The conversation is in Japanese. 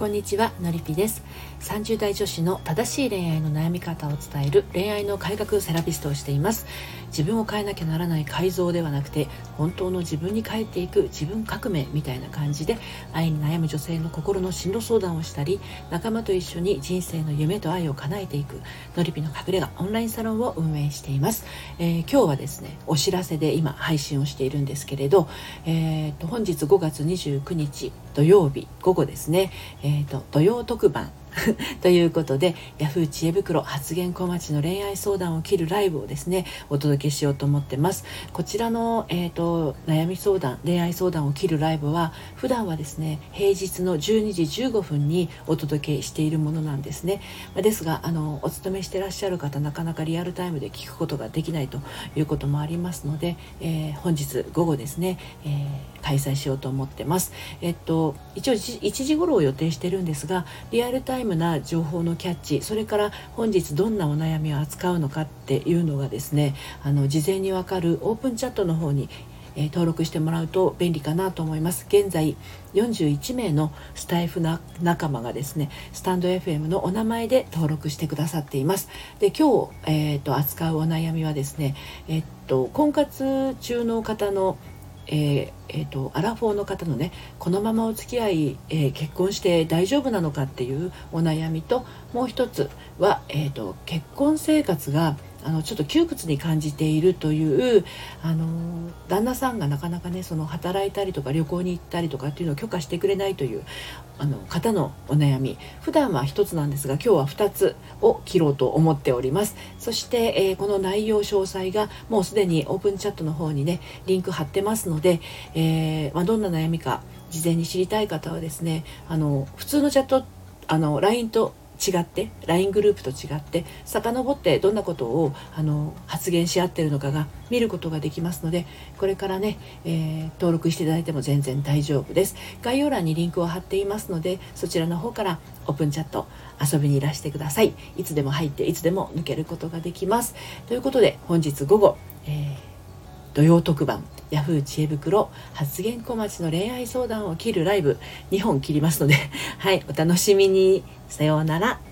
こんにちはのりぴです。30代女子の正しい恋愛の悩み方を伝える恋愛の改革セラピストをしています。自分を変えなきゃならない改造ではなくて本当の自分に変えていく自分革命みたいな感じで愛に悩む女性の心の進路相談をしたり仲間と一緒に人生の夢と愛を叶えていくのりぴの隠れ家オンラインサロンを運営しています、えー、今日はですねお知らせで今配信をしているんですけれど、えーと、本日5月29日土曜日午後ですね、えーと土曜特番。ということで Yahoo! 知恵袋発言小町の恋愛相談を切るライブをですねお届けしようと思ってます。こちらの、えーと、悩み相談恋愛相談を切るライブは普段はですね平日の12時15分にお届けしているものなんですね。ですがあのお勤めしてらっしゃる方なかなかリアルタイムで聞くことができないということもありますので、えー、本日午後ですね、えー、開催しようと思ってます。えっと一応1時頃を予定してるんですがリアルタイムな情報のキャッチそれから本日どんなお悩みを扱うのかっていうのがですねあの事前にわかるオープンチャットの方にえ、登録してもらうと便利かなと思います。現在41名のスタイフな仲間がですねスタンド FM のお名前で登録してくださっています。で今日、えーと、扱うお悩みはですねえっ、と婚活中の方のえーえーと、アラフォーの方のねこのままお付き合い、えー、結婚して大丈夫なのかっていうお悩みともう一つは、えーと結婚生活があのちょっと窮屈に感じているというあの旦那さんがなかなかねその働いたりとか旅行に行ったりとかっていうのを許可してくれないというあの方のお悩み。普段は1つなんですが今日は2つを切ろうと思っております。そして、えー、この内容詳細がもうすでにオープンチャットの方にねリンク貼ってますので、えー、まあ、どんな悩みか事前に知りたい方はですねあの普通のチャットあの LINE と違って LINE グループと違って遡ってどんなことをあの発言し合ってるのかが見ることができますのでこれからね、えー、登録していただいても全然大丈夫です。概要欄にリンクを貼っていますのでそちらの方からオープンチャット遊びにいらしてください。いつでも入っていつでも抜けることができます。ということで本日午後、えー土曜特番。ヤフー知恵袋発言小町の恋愛相談を切るライブ2本切りますのではいお楽しみに。さようなら。